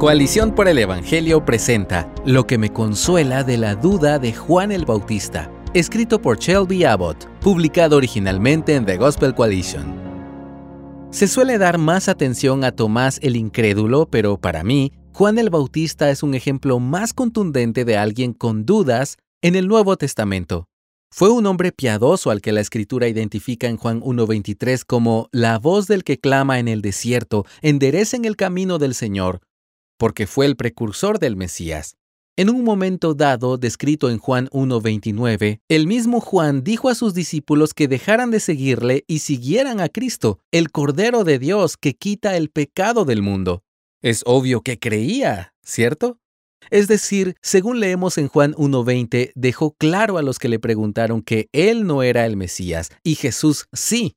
Coalición por el Evangelio presenta Lo que me consuela de la duda de Juan el Bautista, escrito por Shelby Abbott, publicado originalmente en The Gospel Coalition. Se suele dar más atención a Tomás el incrédulo, pero para mí, Juan el Bautista es un ejemplo más contundente de alguien con dudas en el Nuevo Testamento. Fue un hombre piadoso al que la escritura identifica en Juan 1.23 como la voz del que clama en el desierto, enderecen el camino del Señor, porque fue el precursor del Mesías. En un momento dado, descrito en Juan 1.29, el mismo Juan dijo a sus discípulos que dejaran de seguirle y siguieran a Cristo, el Cordero de Dios que quita el pecado del mundo. Es obvio que creía, ¿cierto? Es decir, según leemos en Juan 1.20, dejó claro a los que le preguntaron que él no era el Mesías y Jesús sí.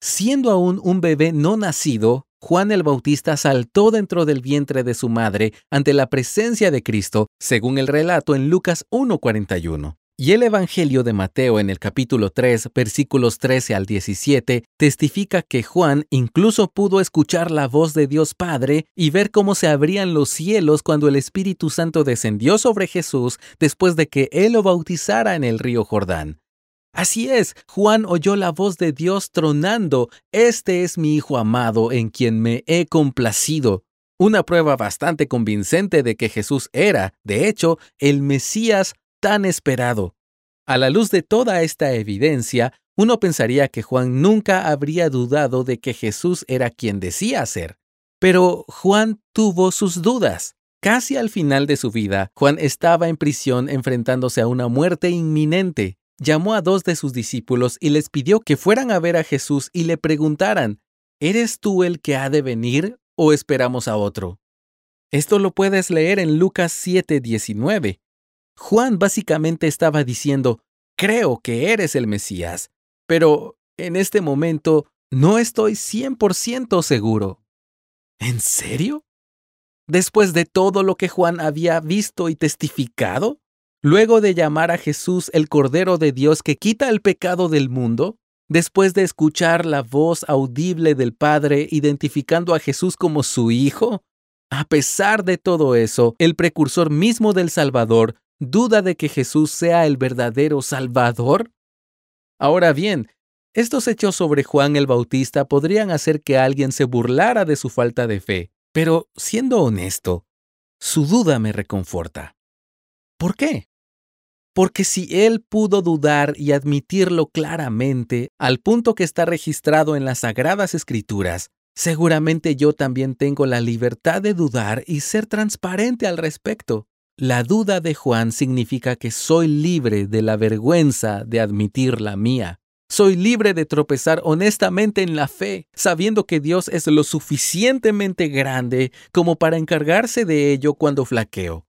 Siendo aún un bebé no nacido, Juan el Bautista saltó dentro del vientre de su madre ante la presencia de Cristo, según el relato en Lucas 1.41. Y el Evangelio de Mateo en el capítulo 3, versículos 13 al 17, testifica que Juan incluso pudo escuchar la voz de Dios Padre y ver cómo se abrían los cielos cuando el Espíritu Santo descendió sobre Jesús después de que él lo bautizara en el río Jordán. Así es, Juan oyó la voz de Dios tronando, Este es mi Hijo amado en quien me he complacido. Una prueba bastante convincente de que Jesús era, de hecho, el Mesías tan esperado. A la luz de toda esta evidencia, uno pensaría que Juan nunca habría dudado de que Jesús era quien decía ser. Pero Juan tuvo sus dudas. Casi al final de su vida, Juan estaba en prisión enfrentándose a una muerte inminente llamó a dos de sus discípulos y les pidió que fueran a ver a Jesús y le preguntaran, ¿Eres tú el que ha de venir o esperamos a otro? Esto lo puedes leer en Lucas 7:19. Juan básicamente estaba diciendo, creo que eres el Mesías, pero en este momento no estoy 100% seguro. ¿En serio? Después de todo lo que Juan había visto y testificado, Luego de llamar a Jesús el Cordero de Dios que quita el pecado del mundo, después de escuchar la voz audible del Padre identificando a Jesús como su Hijo, a pesar de todo eso, el precursor mismo del Salvador duda de que Jesús sea el verdadero Salvador. Ahora bien, estos hechos sobre Juan el Bautista podrían hacer que alguien se burlara de su falta de fe, pero siendo honesto, su duda me reconforta. ¿Por qué? Porque si él pudo dudar y admitirlo claramente, al punto que está registrado en las Sagradas Escrituras, seguramente yo también tengo la libertad de dudar y ser transparente al respecto. La duda de Juan significa que soy libre de la vergüenza de admitir la mía. Soy libre de tropezar honestamente en la fe, sabiendo que Dios es lo suficientemente grande como para encargarse de ello cuando flaqueo.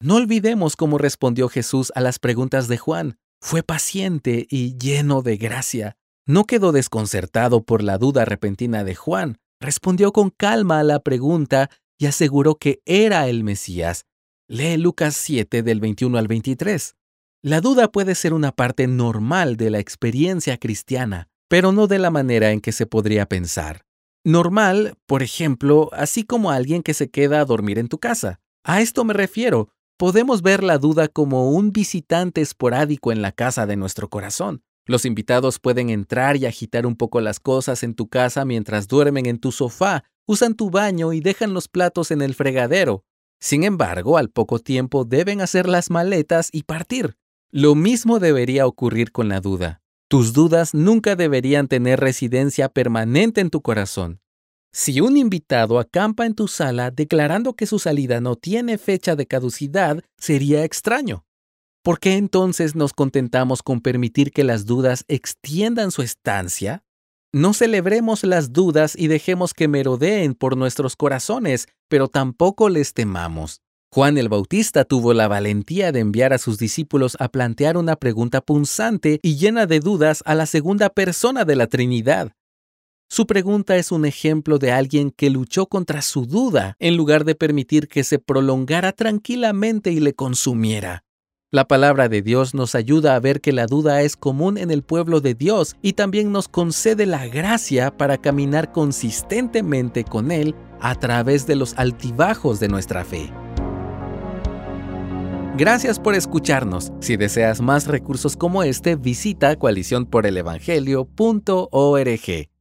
No olvidemos cómo respondió Jesús a las preguntas de Juan. Fue paciente y lleno de gracia. No quedó desconcertado por la duda repentina de Juan. Respondió con calma a la pregunta y aseguró que era el Mesías. Lee Lucas 7 del 21 al 23. La duda puede ser una parte normal de la experiencia cristiana, pero no de la manera en que se podría pensar. Normal, por ejemplo, así como alguien que se queda a dormir en tu casa. A esto me refiero, podemos ver la duda como un visitante esporádico en la casa de nuestro corazón. Los invitados pueden entrar y agitar un poco las cosas en tu casa mientras duermen en tu sofá, usan tu baño y dejan los platos en el fregadero. Sin embargo, al poco tiempo deben hacer las maletas y partir. Lo mismo debería ocurrir con la duda. Tus dudas nunca deberían tener residencia permanente en tu corazón. Si un invitado acampa en tu sala declarando que su salida no tiene fecha de caducidad, sería extraño. ¿Por qué entonces nos contentamos con permitir que las dudas extiendan su estancia? No celebremos las dudas y dejemos que merodeen por nuestros corazones, pero tampoco les temamos. Juan el Bautista tuvo la valentía de enviar a sus discípulos a plantear una pregunta punzante y llena de dudas a la segunda persona de la Trinidad. Su pregunta es un ejemplo de alguien que luchó contra su duda en lugar de permitir que se prolongara tranquilamente y le consumiera. La palabra de Dios nos ayuda a ver que la duda es común en el pueblo de Dios y también nos concede la gracia para caminar consistentemente con Él a través de los altibajos de nuestra fe. Gracias por escucharnos. Si deseas más recursos como este, visita coaliciónporelevangelio.org.